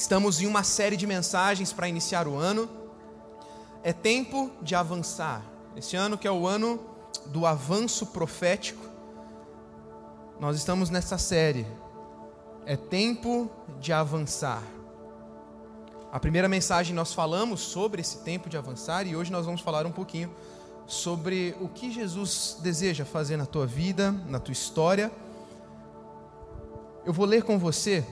Estamos em uma série de mensagens para iniciar o ano. É tempo de avançar. Este ano que é o ano do avanço profético, nós estamos nessa série. É tempo de avançar. A primeira mensagem nós falamos sobre esse tempo de avançar e hoje nós vamos falar um pouquinho sobre o que Jesus deseja fazer na tua vida, na tua história. Eu vou ler com você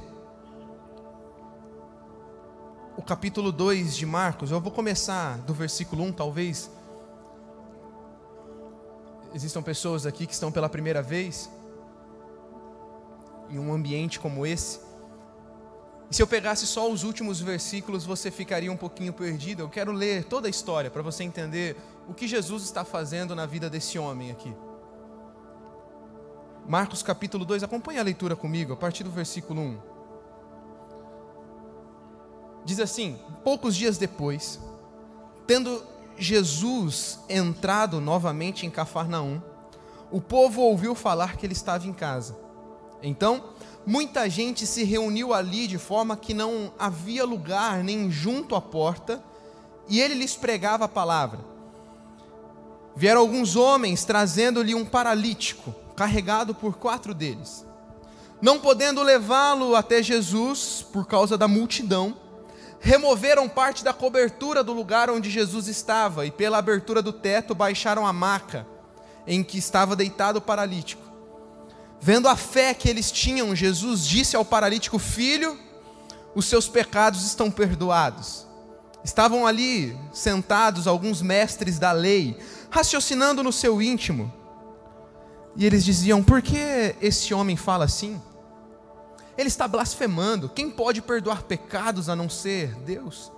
o capítulo 2 de Marcos. Eu vou começar do versículo 1, talvez. Existam pessoas aqui que estão pela primeira vez em um ambiente como esse. E se eu pegasse só os últimos versículos, você ficaria um pouquinho perdido. Eu quero ler toda a história para você entender o que Jesus está fazendo na vida desse homem aqui. Marcos capítulo 2, acompanhe a leitura comigo, a partir do versículo 1. Diz assim: poucos dias depois, tendo Jesus entrado novamente em Cafarnaum, o povo ouviu falar que ele estava em casa. Então, muita gente se reuniu ali de forma que não havia lugar nem junto à porta, e ele lhes pregava a palavra. Vieram alguns homens trazendo-lhe um paralítico, carregado por quatro deles. Não podendo levá-lo até Jesus por causa da multidão, removeram parte da cobertura do lugar onde Jesus estava e, pela abertura do teto, baixaram a maca em que estava deitado o paralítico. Vendo a fé que eles tinham, Jesus disse ao paralítico: Filho, os seus pecados estão perdoados. Estavam ali sentados alguns mestres da lei, raciocinando no seu íntimo. E eles diziam: Por que esse homem fala assim? Ele está blasfemando. Quem pode perdoar pecados a não ser Deus?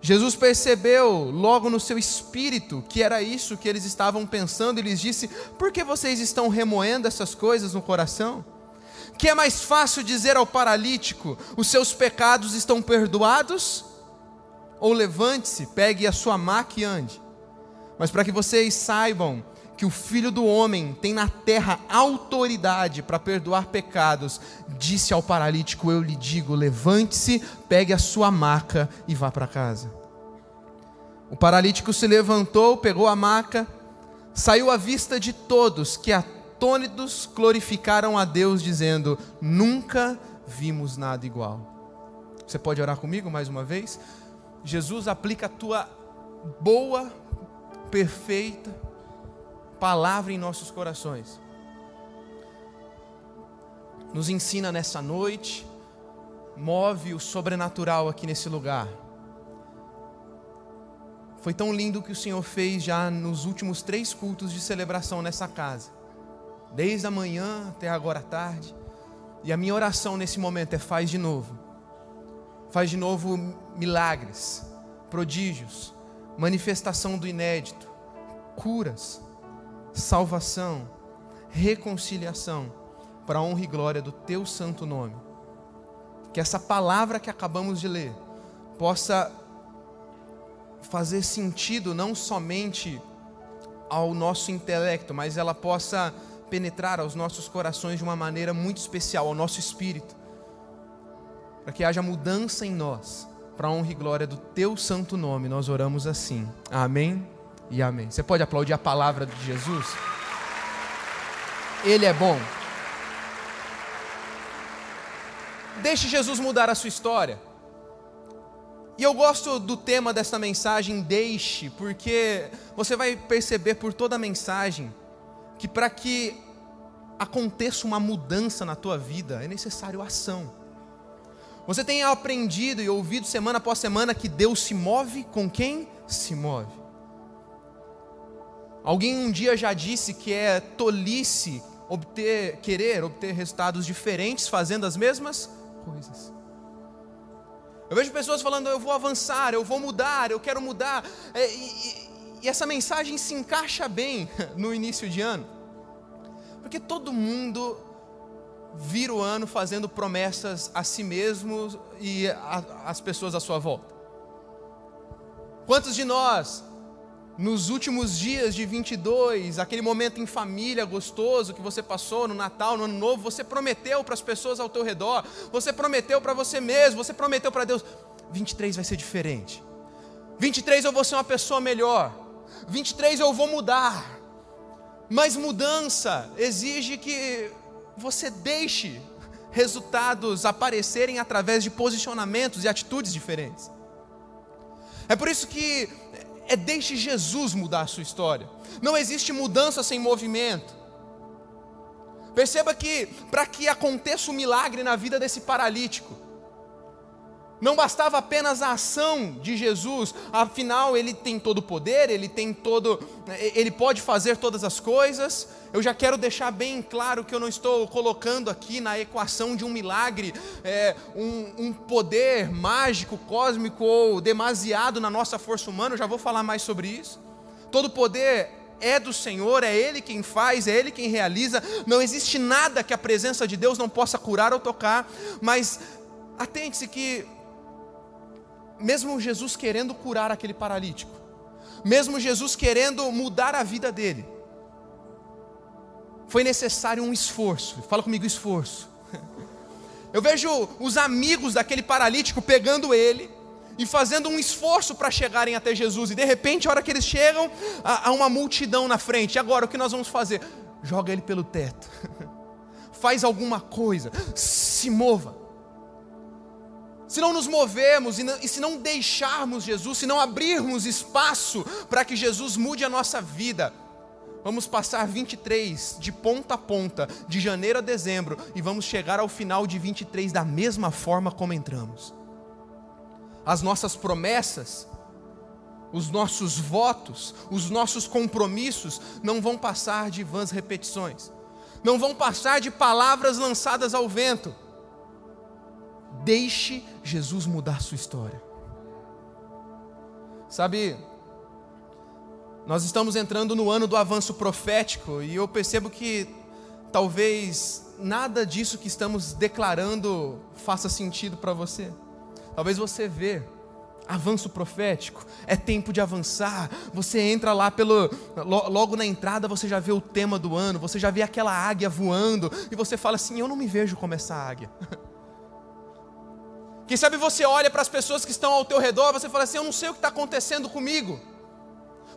Jesus percebeu logo no seu espírito que era isso que eles estavam pensando e lhes disse: Por que vocês estão remoendo essas coisas no coração? Que é mais fácil dizer ao paralítico: Os seus pecados estão perdoados? Ou levante-se, pegue a sua maca e ande. Mas para que vocês saibam que o Filho do Homem tem na terra autoridade para perdoar pecados, disse ao paralítico: Eu lhe digo, levante-se, pegue a sua maca e vá para casa. O paralítico se levantou, pegou a maca, saiu à vista de todos, que atônitos glorificaram a Deus, dizendo: Nunca vimos nada igual. Você pode orar comigo mais uma vez? Jesus, aplica a tua boa, perfeita, palavra em nossos corações. Nos ensina nessa noite, move o sobrenatural aqui nesse lugar. Foi tão lindo o que o Senhor fez já nos últimos três cultos de celebração nessa casa, desde a manhã até agora à tarde. E a minha oração nesse momento é: faz de novo, faz de novo milagres, prodígios, manifestação do inédito, curas salvação, reconciliação, para a honra e glória do teu santo nome. Que essa palavra que acabamos de ler possa fazer sentido não somente ao nosso intelecto, mas ela possa penetrar aos nossos corações de uma maneira muito especial, ao nosso espírito, para que haja mudança em nós, para a honra e glória do teu santo nome, nós oramos assim. Amém e amém. Você pode aplaudir a palavra de Jesus? Ele é bom. Deixe Jesus mudar a sua história. E eu gosto do tema desta mensagem, deixe, porque você vai perceber por toda a mensagem que para que aconteça uma mudança na tua vida é necessário ação. Você tem aprendido e ouvido semana após semana que Deus se move com quem se move. Alguém um dia já disse que é tolice obter, querer obter resultados diferentes fazendo as mesmas coisas. Eu vejo pessoas falando, eu vou avançar, eu vou mudar, eu quero mudar. É, e, e, e essa mensagem se encaixa bem no início de ano. Porque todo mundo vira o ano fazendo promessas a si mesmo e às pessoas à sua volta. Quantos de nós nos últimos dias de 22, aquele momento em família gostoso que você passou no Natal, no Ano Novo, você prometeu para as pessoas ao teu redor, você prometeu para você mesmo, você prometeu para Deus: 23 vai ser diferente. 23 eu vou ser uma pessoa melhor. 23 eu vou mudar. Mas mudança exige que você deixe resultados aparecerem através de posicionamentos e atitudes diferentes. É por isso que é deixe Jesus mudar a sua história. Não existe mudança sem movimento. Perceba que para que aconteça o um milagre na vida desse paralítico, não bastava apenas a ação de Jesus, afinal ele tem todo o poder, ele tem todo, ele pode fazer todas as coisas. Eu já quero deixar bem claro que eu não estou colocando aqui na equação de um milagre é, um, um poder mágico, cósmico ou demasiado na nossa força humana. Eu já vou falar mais sobre isso. Todo poder é do Senhor, é Ele quem faz, é Ele quem realiza. Não existe nada que a presença de Deus não possa curar ou tocar, mas atente-se que mesmo Jesus querendo curar aquele paralítico, mesmo Jesus querendo mudar a vida dele, foi necessário um esforço. Fala comigo, esforço. Eu vejo os amigos daquele paralítico pegando ele e fazendo um esforço para chegarem até Jesus, e de repente, a hora que eles chegam, há uma multidão na frente. E agora, o que nós vamos fazer? Joga ele pelo teto, faz alguma coisa, se mova se não nos movermos e, não, e se não deixarmos Jesus, se não abrirmos espaço para que Jesus mude a nossa vida, vamos passar 23 de ponta a ponta, de janeiro a dezembro, e vamos chegar ao final de 23 da mesma forma como entramos. As nossas promessas, os nossos votos, os nossos compromissos não vão passar de vãs repetições, não vão passar de palavras lançadas ao vento Deixe Jesus mudar sua história. Sabe, nós estamos entrando no ano do avanço profético e eu percebo que talvez nada disso que estamos declarando faça sentido para você. Talvez você vê avanço profético, é tempo de avançar. Você entra lá pelo logo na entrada, você já vê o tema do ano, você já vê aquela águia voando e você fala assim: "Eu não me vejo como essa águia". Quem sabe você olha para as pessoas que estão ao teu redor, você fala assim: eu não sei o que está acontecendo comigo.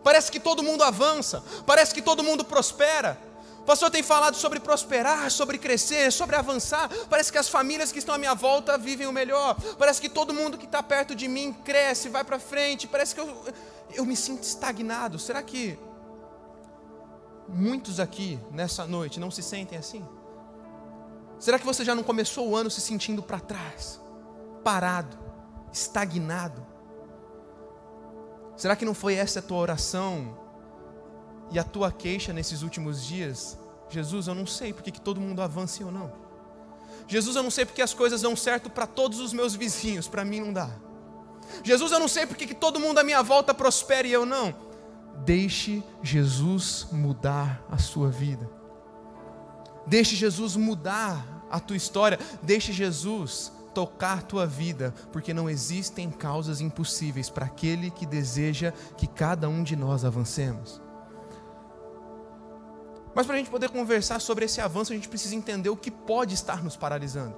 Parece que todo mundo avança, parece que todo mundo prospera. O pastor tem falado sobre prosperar, sobre crescer, sobre avançar. Parece que as famílias que estão à minha volta vivem o melhor. Parece que todo mundo que está perto de mim cresce, vai para frente. Parece que eu, eu me sinto estagnado. Será que muitos aqui nessa noite não se sentem assim? Será que você já não começou o ano se sentindo para trás? Parado, estagnado? Será que não foi essa a tua oração e a tua queixa nesses últimos dias? Jesus, eu não sei porque que todo mundo avança ou não. Jesus, eu não sei porque as coisas dão certo para todos os meus vizinhos, para mim não dá. Jesus, eu não sei porque que todo mundo à minha volta prospera e eu não. Deixe Jesus mudar a sua vida. Deixe Jesus mudar a tua história. Deixe Jesus tocar tua vida, porque não existem causas impossíveis para aquele que deseja que cada um de nós avancemos. Mas para a gente poder conversar sobre esse avanço, a gente precisa entender o que pode estar nos paralisando.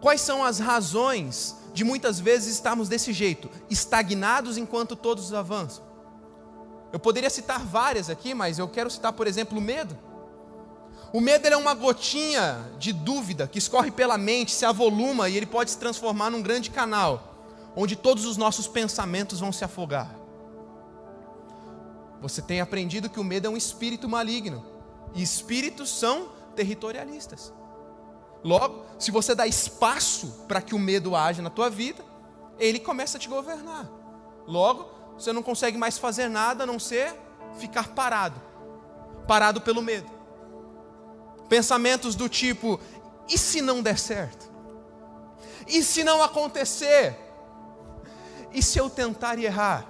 Quais são as razões de muitas vezes estarmos desse jeito, estagnados enquanto todos avançam? Eu poderia citar várias aqui, mas eu quero citar, por exemplo, o medo. O medo é uma gotinha de dúvida que escorre pela mente, se avoluma e ele pode se transformar num grande canal, onde todos os nossos pensamentos vão se afogar. Você tem aprendido que o medo é um espírito maligno, e espíritos são territorialistas. Logo, se você dá espaço para que o medo age na tua vida, ele começa a te governar. Logo, você não consegue mais fazer nada a não ser ficar parado parado pelo medo. Pensamentos do tipo: e se não der certo? E se não acontecer? E se eu tentar e errar?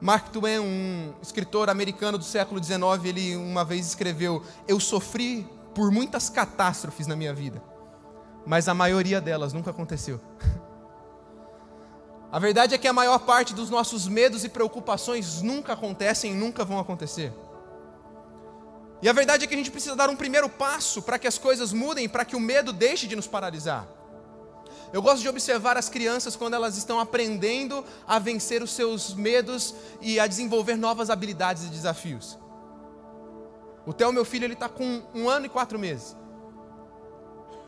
Mark Twain, um escritor americano do século XIX, ele uma vez escreveu: Eu sofri por muitas catástrofes na minha vida, mas a maioria delas nunca aconteceu. A verdade é que a maior parte dos nossos medos e preocupações nunca acontecem e nunca vão acontecer. E a verdade é que a gente precisa dar um primeiro passo para que as coisas mudem, para que o medo deixe de nos paralisar. Eu gosto de observar as crianças quando elas estão aprendendo a vencer os seus medos e a desenvolver novas habilidades e desafios. O Theo, meu filho, ele está com um ano e quatro meses.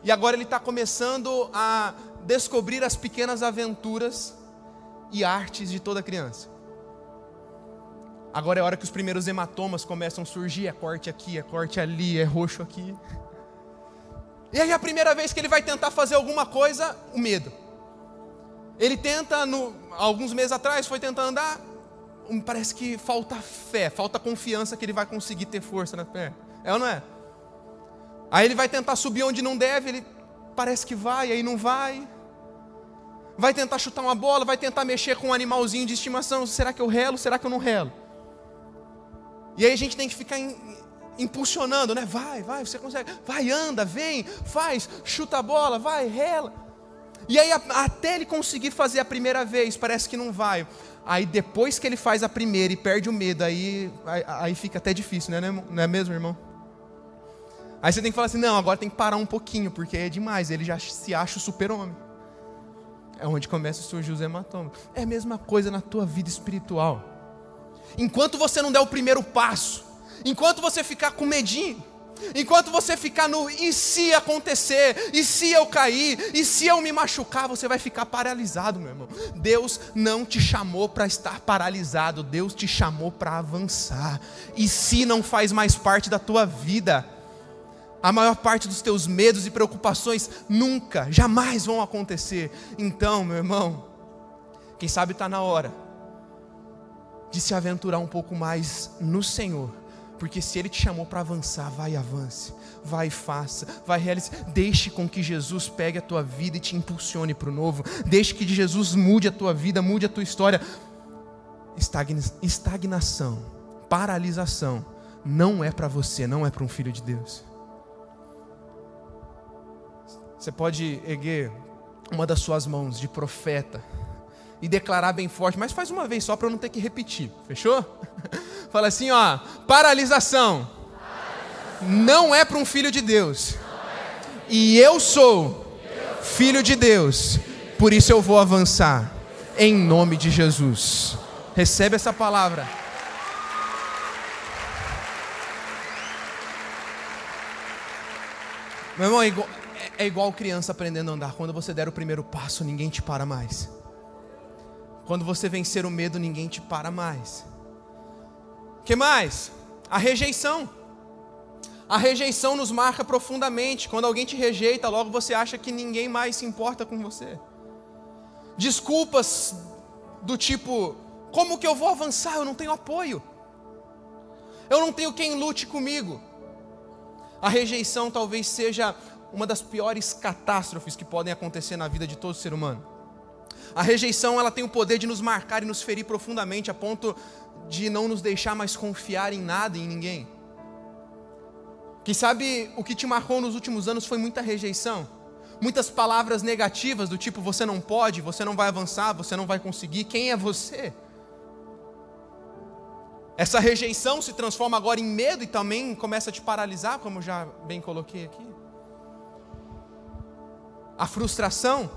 E agora ele está começando a descobrir as pequenas aventuras e artes de toda criança. Agora é a hora que os primeiros hematomas começam a surgir, é corte aqui, é corte ali, é roxo aqui. E aí a primeira vez que ele vai tentar fazer alguma coisa, o medo. Ele tenta, no, alguns meses atrás, foi tentar andar, parece que falta fé, falta confiança que ele vai conseguir ter força na pé. É ou não é? Aí ele vai tentar subir onde não deve, ele parece que vai, aí não vai. Vai tentar chutar uma bola, vai tentar mexer com um animalzinho de estimação. Será que eu relo? Será que eu não relo? E aí a gente tem que ficar impulsionando, né? Vai, vai, você consegue. Vai, anda, vem, faz, chuta a bola, vai, rela. E aí até ele conseguir fazer a primeira vez, parece que não vai. Aí depois que ele faz a primeira e perde o medo, aí, aí, aí fica até difícil, né? Não é mesmo, irmão? Aí você tem que falar assim: não, agora tem que parar um pouquinho, porque é demais. Ele já se acha o super-homem. É onde começa a surgir os hematomas. É a mesma coisa na tua vida espiritual. Enquanto você não der o primeiro passo, enquanto você ficar com medinho, enquanto você ficar no e se acontecer, e se eu cair, e se eu me machucar, você vai ficar paralisado, meu irmão. Deus não te chamou para estar paralisado, Deus te chamou para avançar. E se não faz mais parte da tua vida, a maior parte dos teus medos e preocupações nunca, jamais vão acontecer. Então, meu irmão, quem sabe está na hora de se aventurar um pouco mais no Senhor. Porque se Ele te chamou para avançar, vai avance, vai e faça, vai realize. Deixe com que Jesus pegue a tua vida e te impulsione para o novo. Deixe que Jesus mude a tua vida, mude a tua história. Estagnação, paralisação, não é para você, não é para um filho de Deus. Você pode erguer uma das suas mãos de profeta e declarar bem forte, mas faz uma vez só para eu não ter que repetir, fechou? Fala assim, ó, paralisação, não é para um filho de Deus, e eu sou filho de Deus, por isso eu vou avançar, em nome de Jesus. Recebe essa palavra. Meu irmão, é igual, é igual criança aprendendo a andar. Quando você der o primeiro passo, ninguém te para mais. Quando você vencer o medo, ninguém te para mais. Que mais? A rejeição. A rejeição nos marca profundamente. Quando alguém te rejeita, logo você acha que ninguém mais se importa com você. Desculpas do tipo: como que eu vou avançar? Eu não tenho apoio. Eu não tenho quem lute comigo. A rejeição talvez seja uma das piores catástrofes que podem acontecer na vida de todo ser humano. A rejeição ela tem o poder de nos marcar e nos ferir profundamente a ponto de não nos deixar mais confiar em nada e em ninguém. Quem sabe o que te marcou nos últimos anos foi muita rejeição, muitas palavras negativas do tipo você não pode, você não vai avançar, você não vai conseguir. Quem é você? Essa rejeição se transforma agora em medo e também começa a te paralisar, como já bem coloquei aqui. A frustração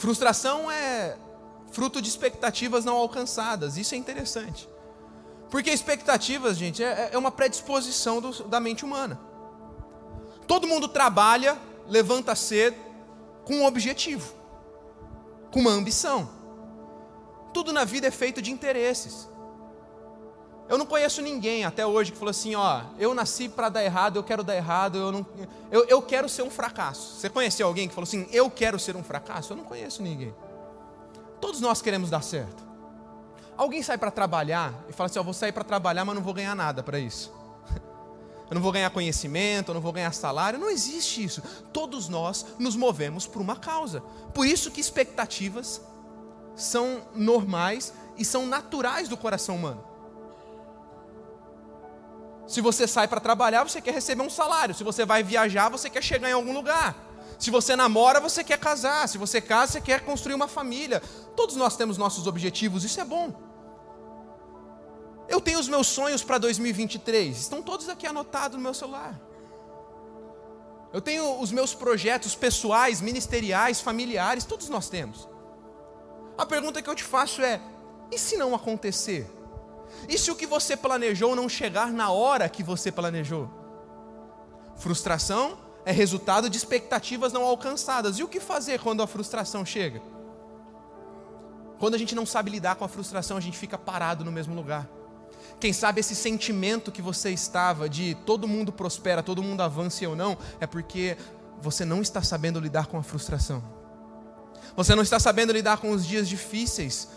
Frustração é fruto de expectativas não alcançadas. Isso é interessante. Porque expectativas, gente, é, é uma predisposição do, da mente humana. Todo mundo trabalha, levanta cedo, com um objetivo, com uma ambição. Tudo na vida é feito de interesses. Eu não conheço ninguém até hoje que falou assim: ó, eu nasci para dar errado, eu quero dar errado, eu, não, eu, eu quero ser um fracasso. Você conheceu alguém que falou assim: eu quero ser um fracasso? Eu não conheço ninguém. Todos nós queremos dar certo. Alguém sai para trabalhar e fala assim: ó, vou sair para trabalhar, mas não vou ganhar nada para isso. Eu não vou ganhar conhecimento, eu não vou ganhar salário. Não existe isso. Todos nós nos movemos por uma causa. Por isso que expectativas são normais e são naturais do coração humano. Se você sai para trabalhar, você quer receber um salário. Se você vai viajar, você quer chegar em algum lugar. Se você namora, você quer casar. Se você casa, você quer construir uma família. Todos nós temos nossos objetivos, isso é bom. Eu tenho os meus sonhos para 2023, estão todos aqui anotados no meu celular. Eu tenho os meus projetos pessoais, ministeriais, familiares, todos nós temos. A pergunta que eu te faço é: e se não acontecer? E se o que você planejou não chegar na hora que você planejou? Frustração é resultado de expectativas não alcançadas. E o que fazer quando a frustração chega? Quando a gente não sabe lidar com a frustração, a gente fica parado no mesmo lugar. Quem sabe esse sentimento que você estava de todo mundo prospera, todo mundo avança ou não, é porque você não está sabendo lidar com a frustração. Você não está sabendo lidar com os dias difíceis,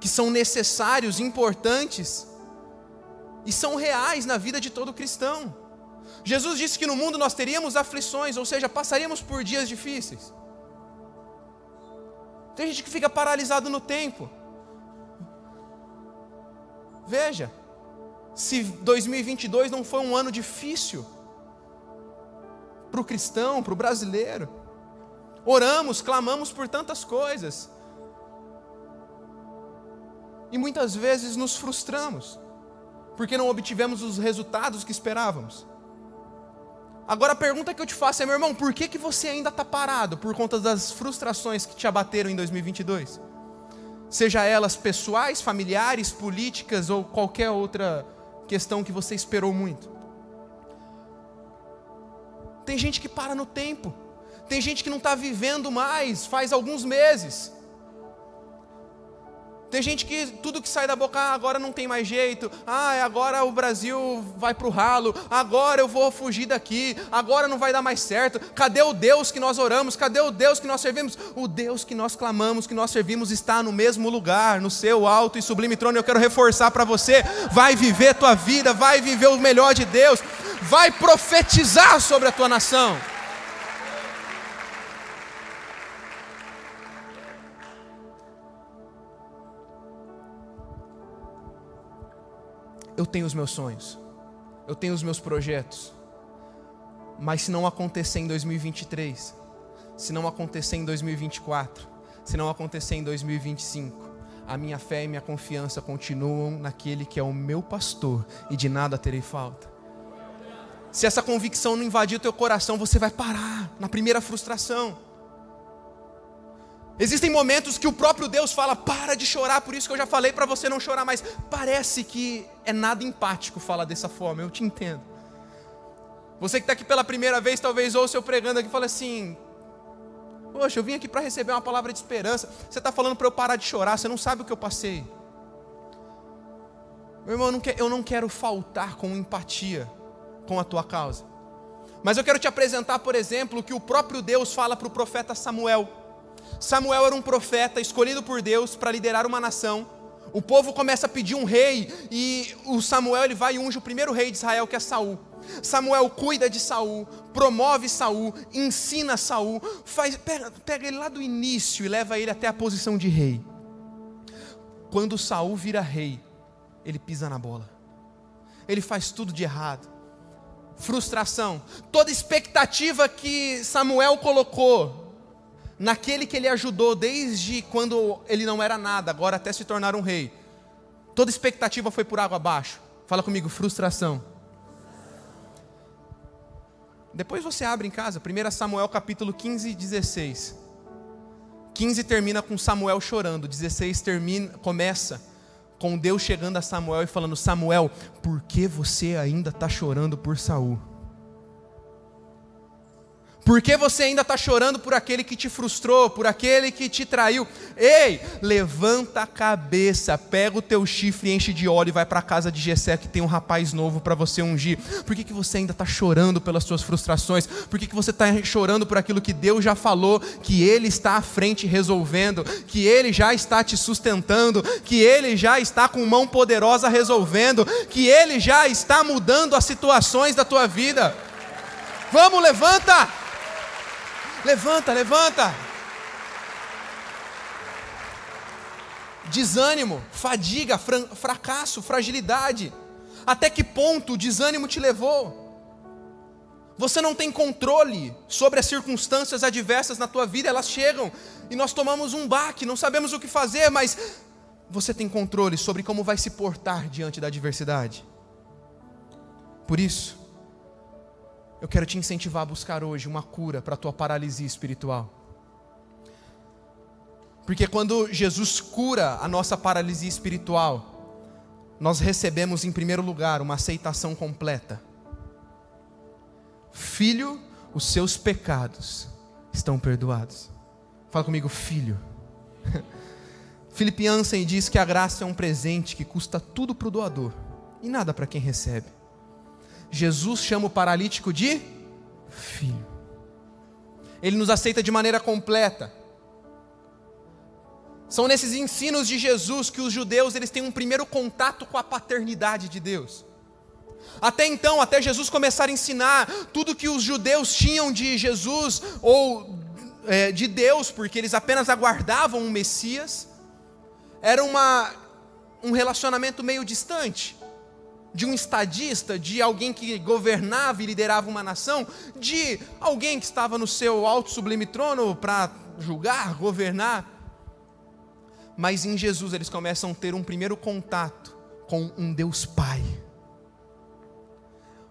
que são necessários, importantes e são reais na vida de todo cristão. Jesus disse que no mundo nós teríamos aflições, ou seja, passaríamos por dias difíceis. Tem gente que fica paralisado no tempo. Veja, se 2022 não foi um ano difícil para o cristão, para o brasileiro, oramos, clamamos por tantas coisas, e muitas vezes nos frustramos, porque não obtivemos os resultados que esperávamos. Agora a pergunta que eu te faço é, meu irmão, por que, que você ainda está parado por conta das frustrações que te abateram em 2022? Seja elas pessoais, familiares, políticas ou qualquer outra questão que você esperou muito. Tem gente que para no tempo, tem gente que não está vivendo mais faz alguns meses. Tem gente que tudo que sai da boca, ah, agora não tem mais jeito, ah, agora o Brasil vai para o ralo, agora eu vou fugir daqui, agora não vai dar mais certo. Cadê o Deus que nós oramos? Cadê o Deus que nós servimos? O Deus que nós clamamos, que nós servimos, está no mesmo lugar, no seu alto e sublime trono. Eu quero reforçar para você: vai viver tua vida, vai viver o melhor de Deus, vai profetizar sobre a tua nação. Eu tenho os meus sonhos, eu tenho os meus projetos, mas se não acontecer em 2023, se não acontecer em 2024, se não acontecer em 2025, a minha fé e minha confiança continuam naquele que é o meu pastor e de nada terei falta. Se essa convicção não invadir o teu coração, você vai parar na primeira frustração. Existem momentos que o próprio Deus fala: para de chorar, por isso que eu já falei para você não chorar mais. Parece que é nada empático falar dessa forma, eu te entendo. Você que está aqui pela primeira vez, talvez ouça eu pregando aqui e fale assim: Poxa, eu vim aqui para receber uma palavra de esperança. Você está falando para eu parar de chorar, você não sabe o que eu passei. Meu irmão, eu não, quero, eu não quero faltar com empatia com a tua causa. Mas eu quero te apresentar, por exemplo, o que o próprio Deus fala para o profeta Samuel. Samuel era um profeta escolhido por Deus para liderar uma nação. O povo começa a pedir um rei e o Samuel ele vai e unge o primeiro rei de Israel, que é Saul. Samuel cuida de Saul, promove Saul, ensina Saul, faz, pega, pega ele lá do início e leva ele até a posição de rei. Quando Saul vira rei, ele pisa na bola. Ele faz tudo de errado. Frustração. Toda expectativa que Samuel colocou naquele que ele ajudou desde quando ele não era nada, agora até se tornar um rei. Toda expectativa foi por água abaixo. Fala comigo, frustração. Depois você abre em casa, 1 Samuel capítulo 15 e 16. 15 termina com Samuel chorando, 16 termina, começa com Deus chegando a Samuel e falando: Samuel, por que você ainda está chorando por Saul? Por que você ainda está chorando por aquele que te frustrou, por aquele que te traiu? Ei, levanta a cabeça, pega o teu chifre, enche de óleo e vai para a casa de Jessé que tem um rapaz novo para você ungir. Por que, que você ainda está chorando pelas suas frustrações? Por que, que você está chorando por aquilo que Deus já falou, que Ele está à frente resolvendo, que Ele já está te sustentando, que Ele já está com mão poderosa resolvendo, que Ele já está mudando as situações da tua vida? Vamos, levanta! Levanta, levanta. Desânimo, fadiga, fracasso, fragilidade. Até que ponto o desânimo te levou? Você não tem controle sobre as circunstâncias adversas na tua vida, elas chegam e nós tomamos um baque, não sabemos o que fazer, mas você tem controle sobre como vai se portar diante da adversidade. Por isso, eu quero te incentivar a buscar hoje uma cura para a tua paralisia espiritual. Porque quando Jesus cura a nossa paralisia espiritual, nós recebemos em primeiro lugar uma aceitação completa Filho, os seus pecados estão perdoados. Fala comigo, filho. Filipe Ansem diz que a graça é um presente que custa tudo para o doador e nada para quem recebe. Jesus chama o paralítico de filho. Ele nos aceita de maneira completa. São nesses ensinos de Jesus que os judeus eles têm um primeiro contato com a paternidade de Deus. Até então, até Jesus começar a ensinar tudo que os judeus tinham de Jesus ou é, de Deus, porque eles apenas aguardavam um Messias, era uma, um relacionamento meio distante de um estadista, de alguém que governava e liderava uma nação, de alguém que estava no seu alto sublime trono para julgar, governar. Mas em Jesus eles começam a ter um primeiro contato com um Deus Pai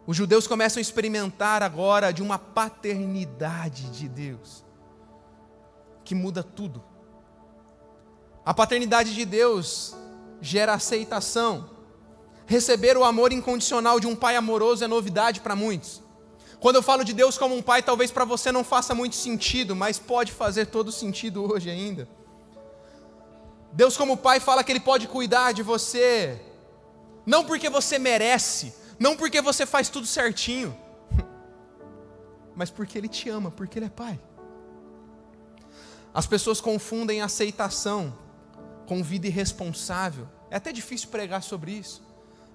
os judeus começam a experimentar agora de uma paternidade de Deus, que muda tudo. A paternidade de Deus gera aceitação. Receber o amor incondicional de um pai amoroso é novidade para muitos. Quando eu falo de Deus como um pai, talvez para você não faça muito sentido, mas pode fazer todo sentido hoje ainda. Deus, como pai, fala que Ele pode cuidar de você, não porque você merece, não porque você faz tudo certinho, mas porque Ele te ama, porque Ele é Pai. As pessoas confundem aceitação com vida irresponsável. É até difícil pregar sobre isso.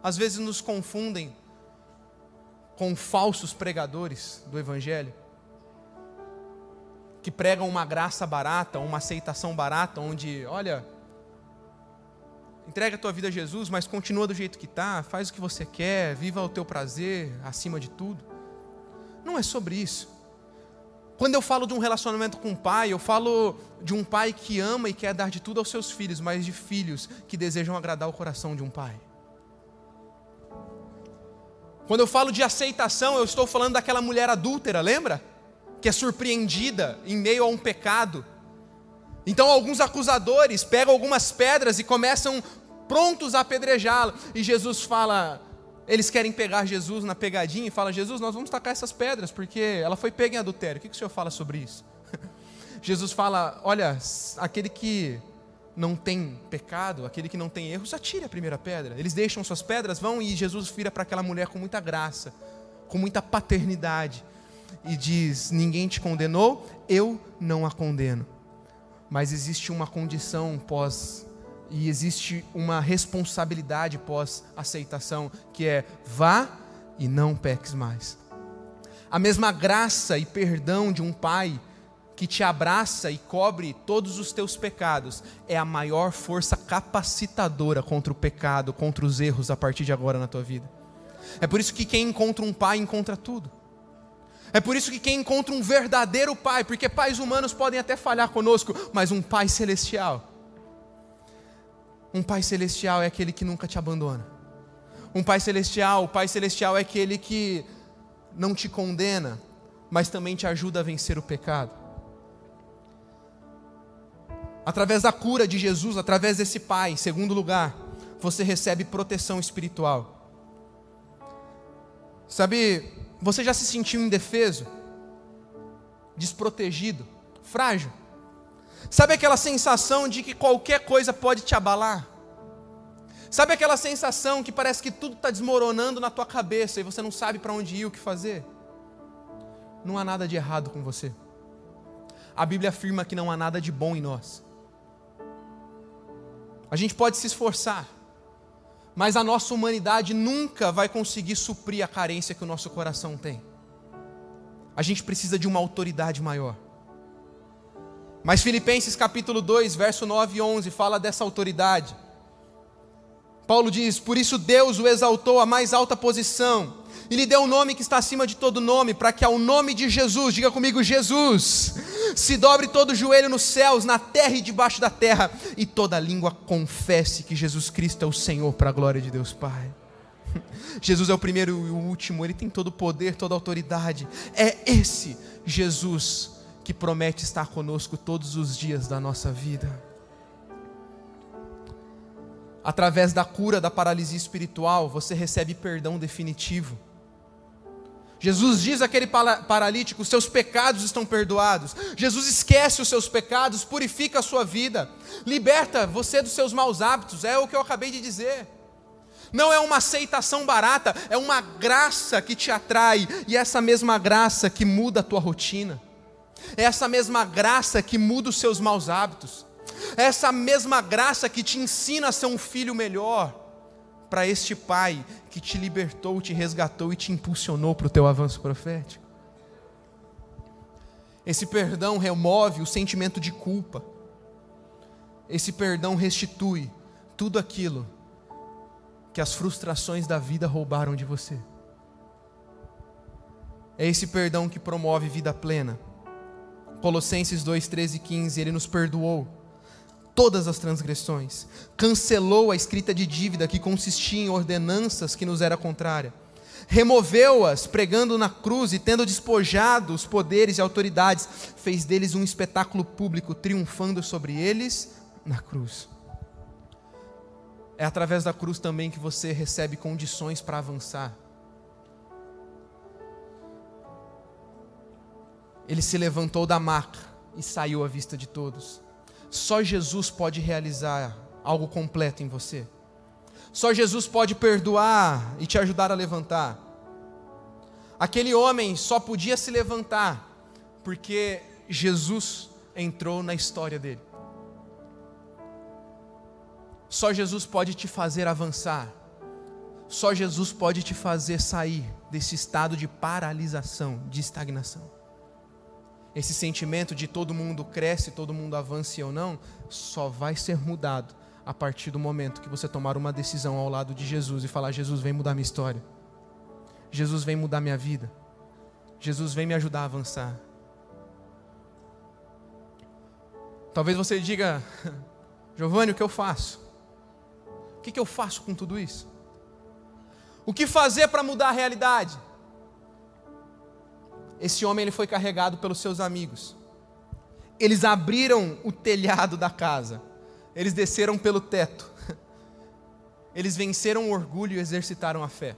Às vezes nos confundem com falsos pregadores do Evangelho, que pregam uma graça barata, uma aceitação barata, onde, olha, entrega a tua vida a Jesus, mas continua do jeito que está, faz o que você quer, viva o teu prazer acima de tudo. Não é sobre isso. Quando eu falo de um relacionamento com o pai, eu falo de um pai que ama e quer dar de tudo aos seus filhos, mas de filhos que desejam agradar o coração de um pai. Quando eu falo de aceitação, eu estou falando daquela mulher adúltera, lembra? Que é surpreendida em meio a um pecado então alguns acusadores pegam algumas pedras e começam prontos a apedrejá-lo. E Jesus fala, eles querem pegar Jesus na pegadinha e fala: Jesus, nós vamos tacar essas pedras porque ela foi pega em adultério. O que, que o senhor fala sobre isso? Jesus fala: Olha, aquele que não tem pecado, aquele que não tem erros, atire a primeira pedra. Eles deixam suas pedras, vão e Jesus vira para aquela mulher com muita graça, com muita paternidade e diz: Ninguém te condenou, eu não a condeno mas existe uma condição pós e existe uma responsabilidade pós aceitação, que é vá e não peques mais. A mesma graça e perdão de um pai que te abraça e cobre todos os teus pecados é a maior força capacitadora contra o pecado, contra os erros a partir de agora na tua vida. É por isso que quem encontra um pai encontra tudo. É por isso que quem encontra um verdadeiro pai, porque pais humanos podem até falhar conosco, mas um pai celestial. Um pai celestial é aquele que nunca te abandona. Um pai celestial, o pai celestial é aquele que não te condena, mas também te ajuda a vencer o pecado. Através da cura de Jesus, através desse pai, em segundo lugar, você recebe proteção espiritual. Sabe, você já se sentiu indefeso? Desprotegido? Frágil? Sabe aquela sensação de que qualquer coisa pode te abalar? Sabe aquela sensação que parece que tudo está desmoronando na tua cabeça e você não sabe para onde ir, o que fazer? Não há nada de errado com você. A Bíblia afirma que não há nada de bom em nós. A gente pode se esforçar, mas a nossa humanidade nunca vai conseguir suprir a carência que o nosso coração tem. A gente precisa de uma autoridade maior. Mas Filipenses capítulo 2, verso 9 e 11 fala dessa autoridade. Paulo diz: Por isso Deus o exaltou à mais alta posição e lhe deu um nome que está acima de todo nome, para que ao nome de Jesus, diga comigo, Jesus, se dobre todo o joelho nos céus, na terra e debaixo da terra, e toda língua confesse que Jesus Cristo é o Senhor, para a glória de Deus Pai. Jesus é o primeiro e o último, ele tem todo o poder, toda a autoridade. É esse Jesus que promete estar conosco todos os dias da nossa vida. Através da cura da paralisia espiritual, você recebe perdão definitivo. Jesus diz àquele paralítico: seus pecados estão perdoados. Jesus esquece os seus pecados, purifica a sua vida, liberta você dos seus maus hábitos. É o que eu acabei de dizer. Não é uma aceitação barata, é uma graça que te atrai, e é essa mesma graça que muda a tua rotina. É essa mesma graça que muda os seus maus hábitos. É essa mesma graça que te ensina a ser um filho melhor para este pai que te libertou, te resgatou e te impulsionou para o teu avanço profético. Esse perdão remove o sentimento de culpa. Esse perdão restitui tudo aquilo que as frustrações da vida roubaram de você. É esse perdão que promove vida plena. Colossenses 2, 13 e 15, ele nos perdoou todas as transgressões, cancelou a escrita de dívida que consistia em ordenanças que nos era contrária, removeu-as, pregando na cruz e tendo despojado os poderes e autoridades, fez deles um espetáculo público, triunfando sobre eles na cruz. É através da cruz também que você recebe condições para avançar. Ele se levantou da maca e saiu à vista de todos. Só Jesus pode realizar algo completo em você. Só Jesus pode perdoar e te ajudar a levantar. Aquele homem só podia se levantar porque Jesus entrou na história dele. Só Jesus pode te fazer avançar. Só Jesus pode te fazer sair desse estado de paralisação, de estagnação esse sentimento de todo mundo cresce, todo mundo avança ou não, só vai ser mudado a partir do momento que você tomar uma decisão ao lado de Jesus e falar: Jesus, vem mudar minha história. Jesus, vem mudar minha vida. Jesus, vem me ajudar a avançar. Talvez você diga: Giovanni, o que eu faço? O que, que eu faço com tudo isso? O que fazer para mudar a realidade? Esse homem ele foi carregado pelos seus amigos. Eles abriram o telhado da casa. Eles desceram pelo teto. Eles venceram o orgulho e exercitaram a fé.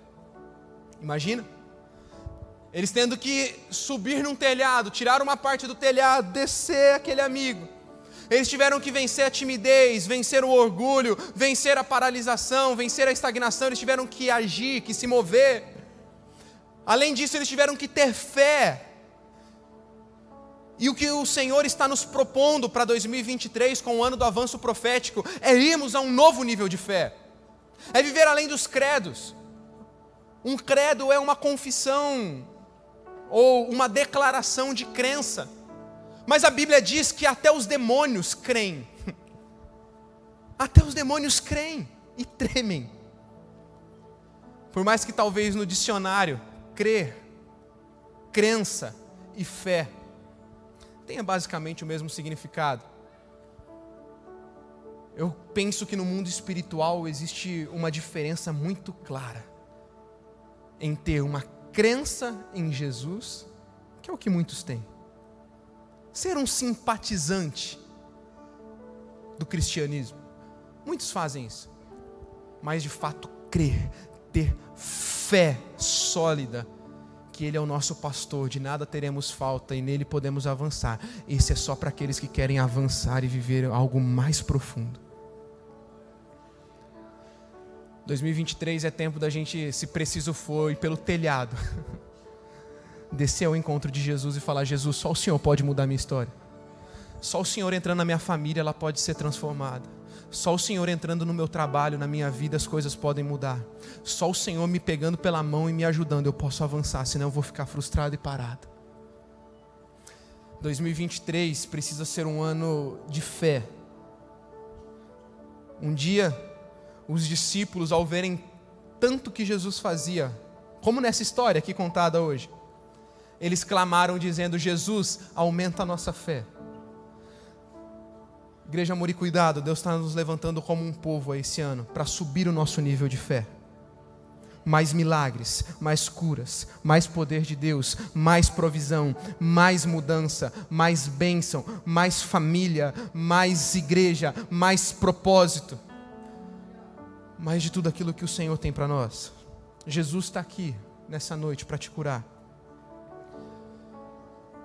Imagina? Eles tendo que subir num telhado, tirar uma parte do telhado, descer aquele amigo. Eles tiveram que vencer a timidez, vencer o orgulho, vencer a paralisação, vencer a estagnação. Eles tiveram que agir, que se mover. Além disso, eles tiveram que ter fé. E o que o Senhor está nos propondo para 2023, com o ano do avanço profético, é irmos a um novo nível de fé, é viver além dos credos. Um credo é uma confissão ou uma declaração de crença, mas a Bíblia diz que até os demônios creem, até os demônios creem e tremem. Por mais que talvez no dicionário crer, crença e fé tenha basicamente o mesmo significado. Eu penso que no mundo espiritual existe uma diferença muito clara em ter uma crença em Jesus, que é o que muitos têm, ser um simpatizante do cristianismo. Muitos fazem isso, mas de fato crer, ter fé sólida que Ele é o nosso pastor, de nada teremos falta e nele podemos avançar. Esse é só para aqueles que querem avançar e viver algo mais profundo. 2023 é tempo da gente, se preciso for, ir pelo telhado, descer ao encontro de Jesus e falar: Jesus, só o Senhor pode mudar minha história. Só o Senhor entrando na minha família, ela pode ser transformada. Só o Senhor entrando no meu trabalho, na minha vida, as coisas podem mudar. Só o Senhor me pegando pela mão e me ajudando, eu posso avançar, senão eu vou ficar frustrado e parado. 2023 precisa ser um ano de fé. Um dia, os discípulos, ao verem tanto que Jesus fazia, Como nessa história aqui contada hoje. Eles clamaram dizendo: Jesus, aumenta a nossa fé. Igreja Amor e Cuidado, Deus está nos levantando como um povo esse ano para subir o nosso nível de fé. Mais milagres, mais curas, mais poder de Deus, mais provisão, mais mudança, mais bênção, mais família, mais igreja, mais propósito, mais de tudo aquilo que o Senhor tem para nós. Jesus está aqui nessa noite para te curar.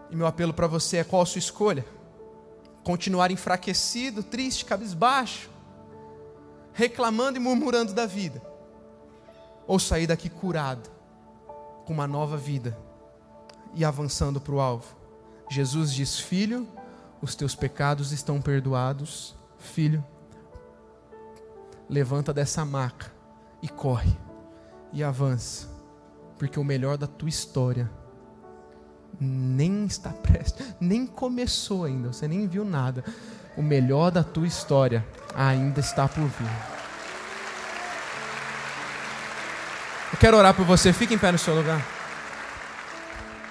E meu apelo para você é: qual a sua escolha? Continuar enfraquecido, triste, cabisbaixo, reclamando e murmurando da vida, ou sair daqui curado, com uma nova vida e avançando para o alvo. Jesus diz: Filho, os teus pecados estão perdoados. Filho, levanta dessa maca e corre e avança, porque o melhor da tua história nem está prestes, nem começou ainda, você nem viu nada. O melhor da tua história ainda está por vir. Eu quero orar por você, fique em pé no seu lugar.